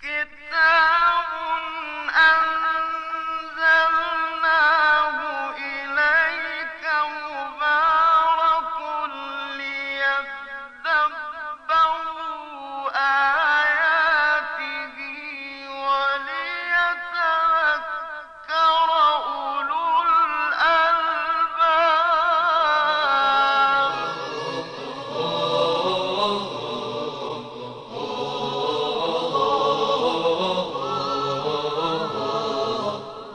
Get kitab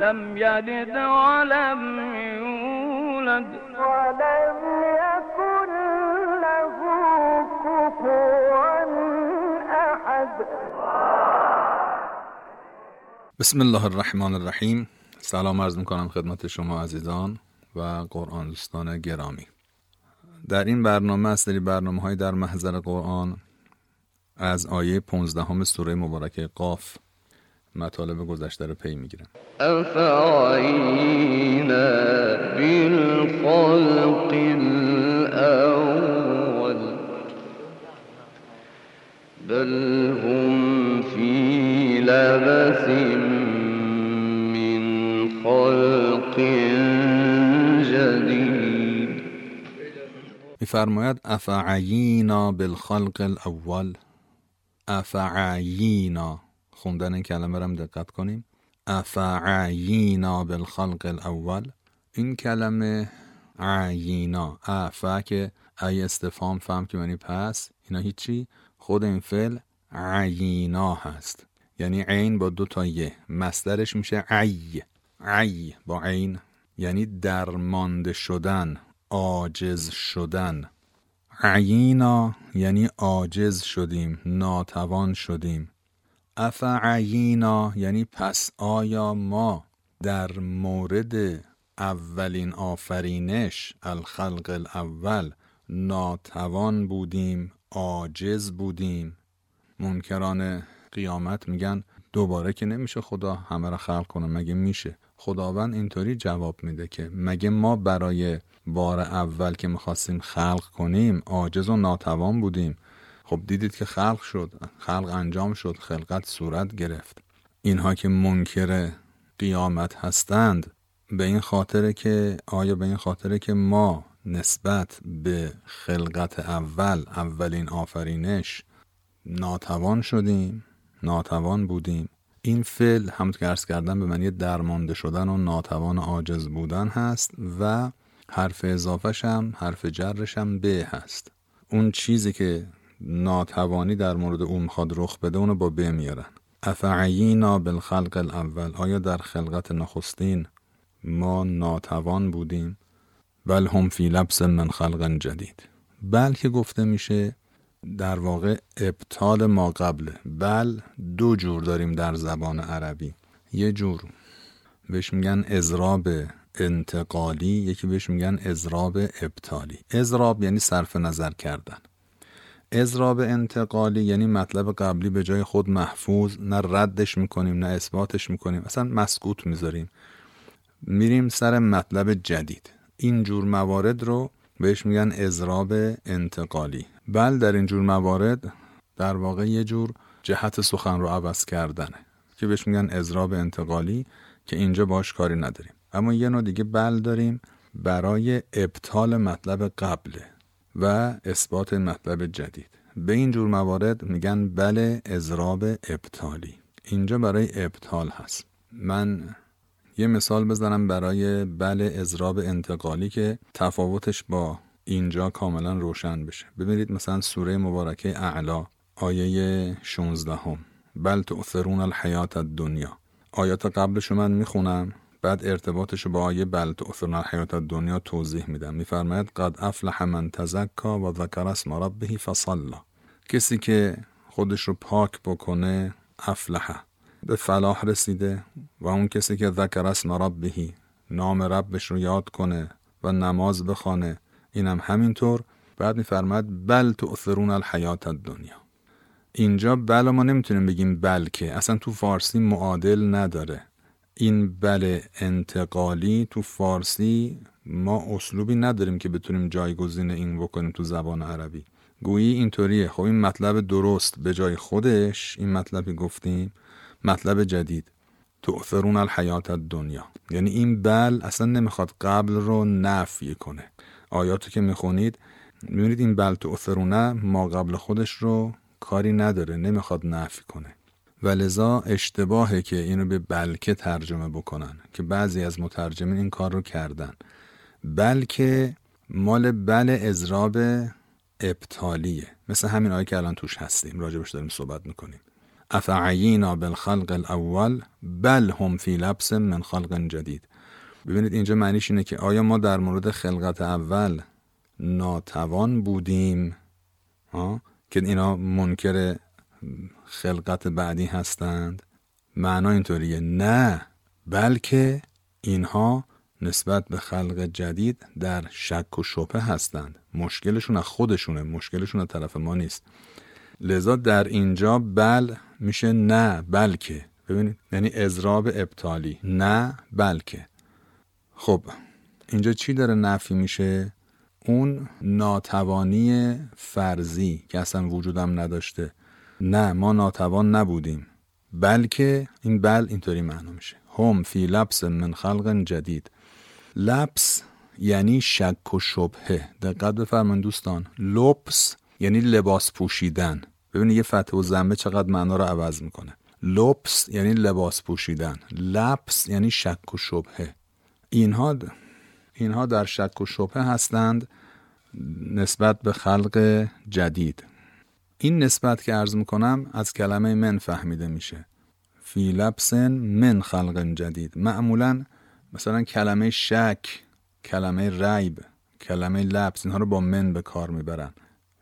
لم يلد ولم يولد. ولم يكن له كفوا احد بسم الله الرحمن الرحیم. سلام عرض می‌کنم خدمت شما عزیزان و قرآن دوستان گرامی. در این برنامه از سری برنامه های در محضر قرآن از آیه 15 سوره مبارکه قاف مطالب گذشته رو پی می‌گیرم. افعینا بالخلق الاول بل هم فی لبس من خلق جدید. میفرماید افعینا بالخلق الاول افعینا. خوندن این کلمه رو دقت کنیم. افعینا بالخلق الاول. این کلمه عینا افع که ای استفام فهم که یعنی پس اینا هیچی. خود این فعل عینا هست. یعنی عین با دو تا یه. مصدرش میشه عی عی با عین. یعنی درمانده شدن عاجز شدن. عینا یعنی عاجز شدیم ناتوان شدیم. افعینا یعنی پس آیا ما در مورد اولین آفرینش الخلق الاول ناتوان بودیم عاجز بودیم؟ منکران قیامت میگن دوباره که نمیشه خدا همه را خلق کنه مگه میشه؟ خداوند اینطوری جواب میده که مگه ما برای بار اول که می‌خواستیم خلق کنیم عاجز و ناتوان بودیم؟ خب دیدید که خلق شد خلق انجام شد خلقت صورت گرفت. اینها که منکر قیامت هستند به این خاطره که آیا به این خاطره که ما نسبت به خلقت اول اولین آفرینش ناتوان شدیم ناتوان بودیم. این فعل هم که کردن به معنی درمانده شدن و ناتوان و عاجز بودن هست و حرف اضافهش هم حرف جرش هم به هست. اون چیزی که ناتوانی در مورد اون می‌خواد رخ بده اونو با ب میارن. افعینا بالخلق الاول آیا در خلقت نخستین ما ناتوان بودیم؟ بل هم فی لبس من خلق جدید. بل که گفته میشه در واقع ابطال ما قبله. بل دو جور داریم در زبان عربی. یه جور بهش میگن ازراب انتقالی یکی بهش میگن ازراب ابطالی. ازراب یعنی صرف نظر کردن. ازراب انتقالی یعنی مطلب قبلی به جای خود محفوظ نه ردش می‌کنیم نه اثباتش می‌کنیم اصلا مسکوت می‌ذاریم. میریم سر مطلب جدید. این جور موارد رو بهش میگن ازراب انتقالی. بل در این جور موارد در واقع یه جور جهت سخن رو عوض کردنه که بهش میگن ازراب انتقالی که اینجا باش کاری نداریم. اما یه نوع دیگه بل داریم برای ابطال مطلب قبله. و اثبات مطلب جدید. به این جور موارد میگن بله ازراب ابطالی. اینجا برای ابطال هست. من یه مثال بزنم برای بله ازراب انتقالی که تفاوتش با اینجا کاملا روشن بشه. ببینید مثلا سوره مبارکه اعلا آیه 16 هم بل تؤثرون الحیات الدنیا. آیات قبلشو من می‌خونم. بعد ارتباطش با آیه بل تؤثرون الحیات دنیا توضیح میدم. میفرماید قد افلح من تزکا و ذکر اسم ربه فصلا. کسی که خودش رو پاک بکنه افلح. به فلاح رسیده و اون کسی که ذکر اسم ربه نام ربش رو یاد کنه و نماز بخوانه اینم همینطور. بعد میفرماید بل تؤثرون الحیات الدنیا. اینجا بل ما نمی‌تونیم بگیم بلکه اصلا تو فارسی معادل نداره. این بل انتقالی تو فارسی ما اسلوبی نداریم که بتونیم جایگزین این بکنیم تو زبان عربی. گویی اینطوریه. خب این مطلب درست به جای خودش این مطلبی گفتیم. مطلب جدید. تؤثرون الحیات دنیا یعنی این بل اصلا نمی‌خواد قبل رو نفی کنه. آیاتو که می‌خونید می‌بینید این بل تؤثرونه ما قبل خودش رو کاری نداره نمی‌خواد نفی کنه. و لذا اشتباهه که اینو به بلکه ترجمه بکنن که بعضی از مترجمین این کار رو کردن. بلکه مال بل ازراب ابتالیه مثل همین آیه که الان توش هستیم راجبش داریم صحبت می‌کنیم. افعینا بالخلق الاول بل هم فی لبس من خلق جدید. ببینید اینجا معنیش اینه که آیا ما در مورد خلقت اول ناتوان بودیم؟ ها؟ که اینا منکر خلقت بعدی هستند. معنا اینطوریه. نه بلکه اینها نسبت به خلق جدید در شک و شبه هستند. مشکلشون از خودشونه مشکلشون از طرف ما نیست. لذا در اینجا بل میشه نه بلکه. ببینید یعنی اضراب ابطالی. نه بلکه. خب اینجا چی داره نفی میشه؟ اون ناتوانی فرضی که اصلا وجودم نداشته. نه ما ناتوان نبودیم. بلکه این بل اینطوری معنا میشه. هم فی لبس من خلق جدید. لبس یعنی شک و شبهه. دقت بفرمایید دوستان. لبس یعنی لباس پوشیدن. ببینید یه فتح و زنبه چقدر معنا رو عوض می‌کنه. لبس یعنی لباس پوشیدن. لبس یعنی شک و شبهه. اینها اینها در شک و شبهه هستند نسبت به خلق جدید. این نسبت که عرض می‌کنم از کلمه من فهمیده میشه. فی لبسن من خلق جدید. معمولا مثلا کلمه شک کلمه ریب کلمه لبس اینها رو با من به کار می‌برن.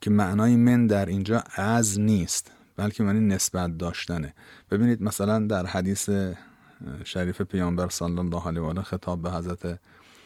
که معنای من در اینجا از نیست بلکه معنی نسبت داشتنه. ببینید مثلا در حدیث شریف پیامبر صلی الله علیه و آله خطاب به حضرت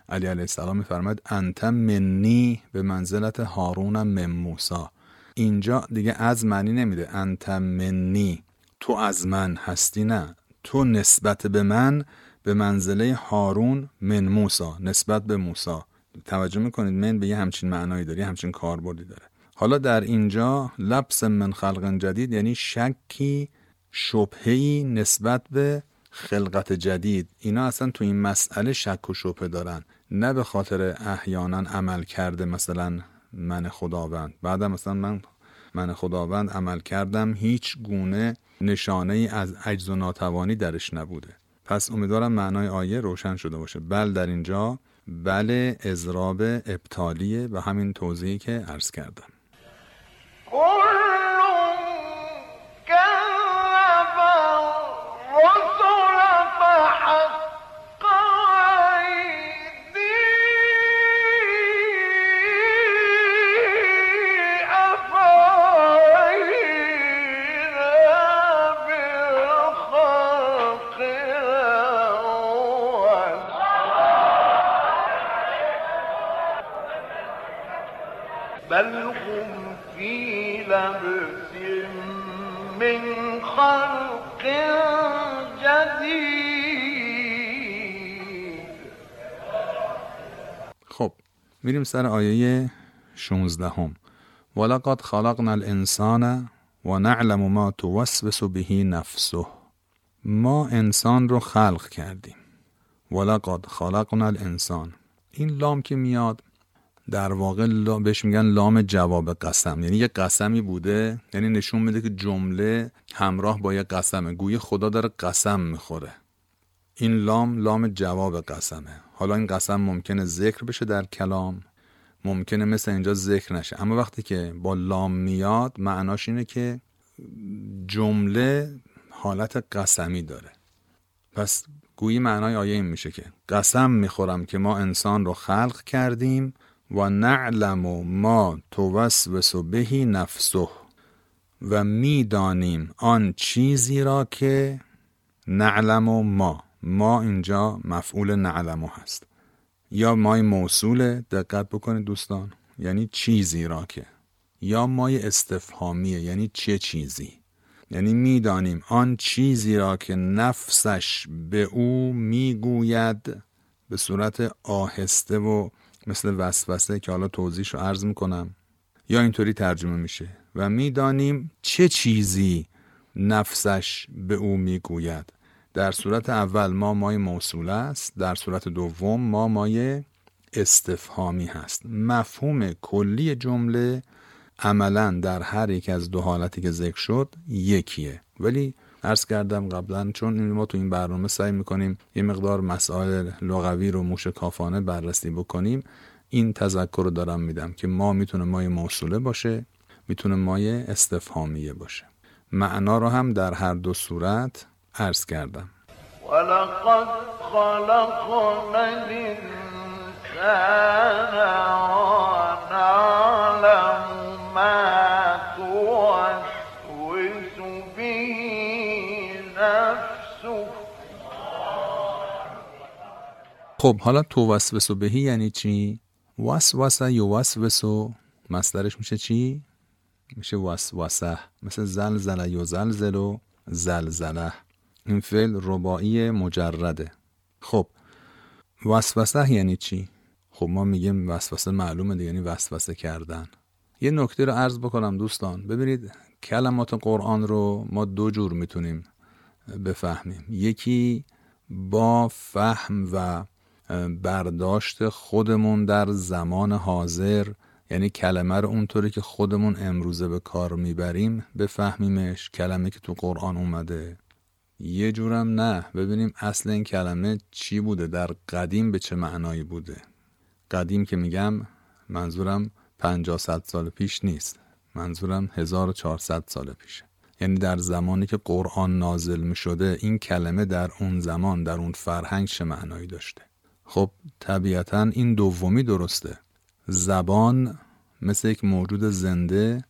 علی علیه السلام میفرماید انت منی به منزلت هارون من موسا اینجا دیگه از معنی نمیده. انت منی. تو از من هستی نه. تو نسبت به من به منزله هارون من موسا. نسبت به موسا. توجه می‌کنید؟ من به یه همچین معنایی داره همچین کاربردی داره. حالا در اینجا لبس من خلق جدید یعنی شکی شبهی نسبت به خلقت جدید. اینا اصلا تو این مسئله شک و شبه دارن. نه به خاطر احیانا عمل کرده مثلا من خداوند. بعدم مثلا من من خداوند عمل کردم هیچ گونه نشانه ای از عجز و ناتوانی درش نبوده. پس امیدوارم معنای آیه روشن شده باشه. بل در اینجا بل ازراب ابتالیه و همین توضیحی که عرض کردم. میریم سر آیه 16 هم ولقد خلقنا الانسان و نعلم ما توسوس به نفسه. ما انسان رو خلق کردیم. ولقد خلقنا الانسان این لام که میاد در واقع بهش میگن لام جواب قسم. یعنی یه قسمی بوده یعنی نشون میده که جمله همراه با یه قسمه. گویه خدا داره قسم می‌خوره. این لام لام جواب قسمه. حالا این قسم ممکنه ذکر بشه در کلام ممکنه مثل اینجا ذکر نشه. اما وقتی که با لام میاد معناش اینه که جمله حالت قسمی داره. پس گویی معنای آیه این میشه که قسم می‌خورم که ما انسان رو خلق کردیم و نعلم و ما توسوس بهی نفسه و می‌دانیم آن چیزی را که نعلم و ما. ما اینجا مفعول نعلم هست. یا مای موصول دقت بکنید دوستان یعنی چیزی را که. یا مای استفهامیه یعنی چه چیزی. یعنی می‌دانیم آن چیزی را که نفسش به او می‌گوید به صورت آهسته و مثل وسوسه که حالا توضیحش رو عرض می‌کنم. یا اینطوری ترجمه میشه. و می‌دانیم چه چیزی نفسش به او می‌گوید. در صورت اول ما مای موصول است در صورت دوم ما مای استفهامی هست. مفهوم کلی جمله عملا در هر یک از دو حالتی که ذکر شد یکیه. ولی عرض کردم قبلا چون ما تو این برنامه سعی می‌کنیم یه مقدار مسائل لغوی رو موش کافانه بررسی بکنیم این تذکر رو دارم میدم که ما می‌تونه مای موصوله باشه می‌تونه مای استفهامیه باشه. معنا رو هم در هر دو صورت عرض کردم ولقد خلقنا خب حالا تو وسوسو بهی یعنی چی؟ وسوسه یو وسوسو مصدرش میشه چی؟ میشه وسوسه مثل زلزله یو زلزلو زلزله این فعل رباعی مجرده. خب وسوسه یعنی چی؟ خب ما میگیم وسوسه معلومه دیگه یعنی وسوسه کردن. یه نکته رو عرض بکنم دوستان. ببینید کلمات قرآن رو ما دو جور می‌تونیم بفهمیم. یکی با فهم و برداشت خودمون در زمان حاضر یعنی کلمه رو اونطوری که خودمون امروزه به کار می‌بریم بفهمیمش. کلمه که تو قرآن اومده. یه جورم نه. ببینیم اصل این کلمه چی بوده در قدیم به چه معنایی بوده. قدیم که میگم منظورم 50 سال پیش نیست. منظورم 1400 سال پیشه. یعنی در زمانی که قرآن نازل می شده این کلمه در اون زمان در اون فرهنگ چه معنایی داشته؟ خب طبیعتا این دومی درسته. زبان مثل یک موجود زنده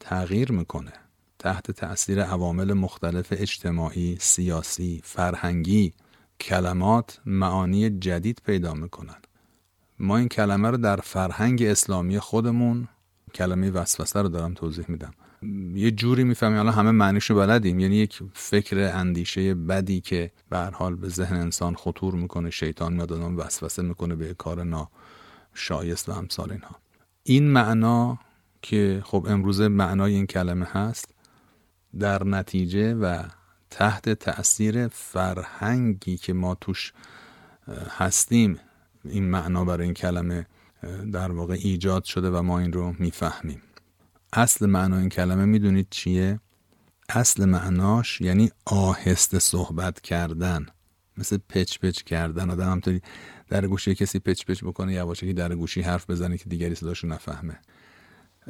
تغییر می‌کنه. تحت تأثیر عوامل مختلف اجتماعی، سیاسی، فرهنگی کلمات معانی جدید پیدا می‌کنن ما این کلمه رو در فرهنگ اسلامی خودمون کلمه وسوسه رو دارم توضیح میدم. یه جوری می‌فهمیم الان همه معنیشو بلدیم. یعنی یک فکر اندیشه بدی که به حال به ذهن انسان خطور می‌کنه شیطان میاد آدم وسوسه می‌کنه به کار ناشایست و امثال اینها. این معنا که خب امروزه معنای این کلمه هست در نتیجه و تحت تأثیر فرهنگی که ما توش هستیم این معنا برای این کلمه در واقع ایجاد شده و ما این رو می‌فهمیم. اصل معنا این کلمه می‌دونید چیه؟ اصل معناش یعنی آهسته صحبت کردن مثل پچ پچ کردن. آدم همطوری در گوشی کسی پچ پچ بکنه یواشکی در گوشی حرف بزنه که دیگری صداشو نفهمه.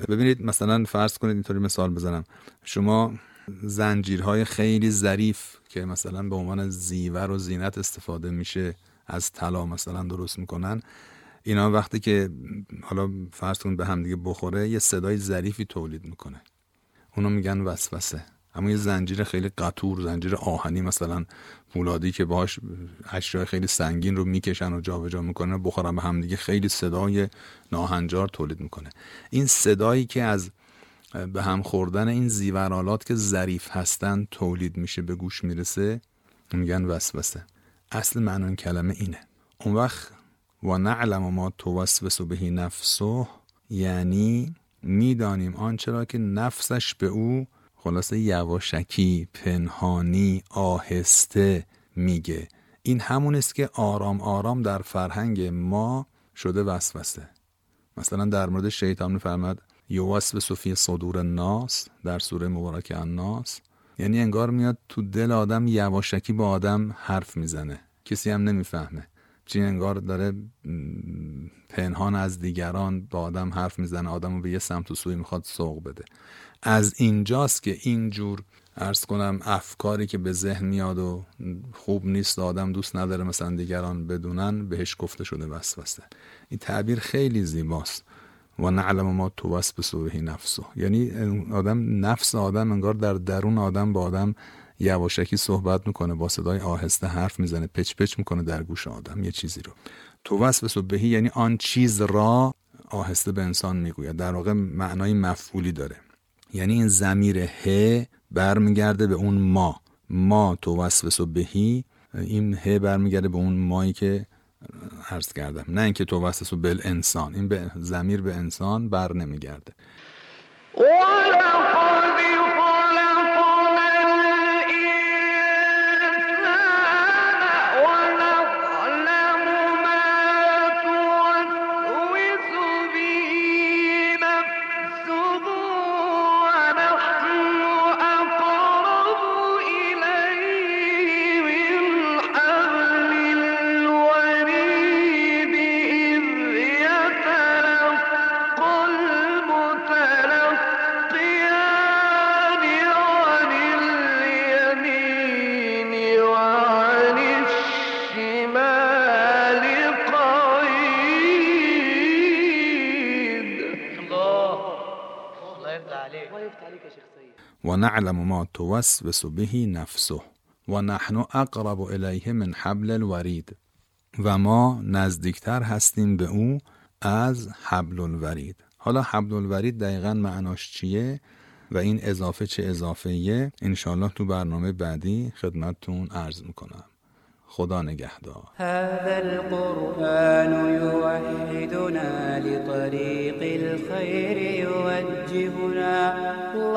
ببینید مثلا فرض کنید اینطوری مثال بزنم. شما زنجیرهای خیلی ظریف که مثلا به عنوان زیور و زینت استفاده میشه از طلا مثلا درست می‌کنن. اینا وقتی که حالا فرض کن به هم دیگه بخوره یه صدای ظریفی تولید می‌کنه. اونو میگن وسوسه. اما یه زنجیر خیلی قطور زنجیر آهنی مثلا فولادی که باهاش اشیاء خیلی سنگین رو می‌کشن و جابجا می‌کنه بخورن به هم دیگه خیلی صدای ناهنجار تولید می‌کنه. این صدایی که از به هم خوردن این زیورالات که ظریف هستن تولید میشه به گوش می‌رسه. میگن وسوسه. اصل معنی کلمه اینه. اون وقت و نعلم ما توسوس بهی نفسه یعنی می‌دانیم آنچه را که نفسش به او خلاصه یواشکی پنهانی آهسته میگه. این همون است که آرام آرام در فرهنگ ما شده وسوسه. مثلا در مورد شیطان میفرماد یوسوس فی صدور الناس در سوره مبارکه الناس. یعنی انگار میاد تو دل آدم یواشکی با آدم حرف می‌زنه. کسی هم نمی‌فهمه. چی انگار داره پنهان از دیگران با آدم حرف می‌زنه آدم رو به یه سمت و سوی می‌خواد سوق بده. از اینجاست که اینجور ارز کنم افکاری که به ذهن میاد و خوب نیست آدم دوست نداره مثلا دیگران بدونن بهش گفته شده وسوسه. این تعبیر خیلی زیباست. و نعلم ما تو وسط به نفسه. یعنی آدم نفس آدم انگار در درون آدم با آدم یواشکی صحبت می‌کنه با صدای آهسته حرف می‌زنه پچ پچ می‌کنه در گوش آدم یه چیزی رو. تو وسط بهی یعنی آن چیز را آهسته به انسان می‌گوید. در واقع معنای مفعولی داره. یعنی این زمیر ه برمیگرده به اون ما. ما تو وسوس بهی این ه برمیگرده به اون مایی که عرض کردم. نه اینکه تو وسوس به انسان. این به زمیر به انسان بر نمیگرده. و نعلم ما توسوس به نفسه و نحن اقرب الیه من حبل الورید. و ما نزدیکتر هستیم به او از حبل الورید. حالا حبل الورید دقیقا معناش چیه؟ و این اضافه چه اضافه ایه انشالله تو برنامه بعدی خدمتتون عرض می‌کنم. خدا نگهدار. هذا القرآن يوحدنا لطريق الخير يوجهنا.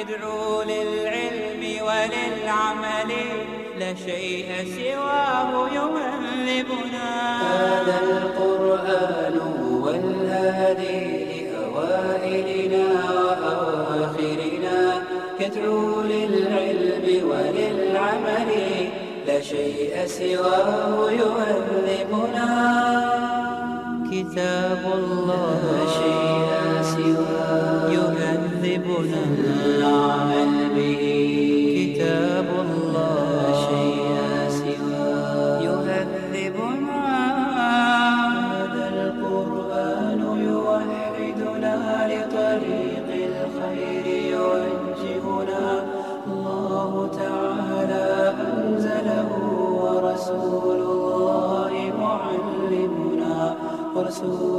يدعو للعلم وللعمل لا شيء سواه يهذبنا هذا القرآن هو الهادي لأوائلنا وأواخرنا يدعو للعلم وللعمل لا شيء سواه يهذبنا كتاب الله. لا شيء سواه يهذبنا العمل به كتاب الله لا شيء سواه يهذبنا هذا القرآن يوحدنا لطريق الخير يوجهنا الله تعالى أنزله ورسول الله معلمنا ورسول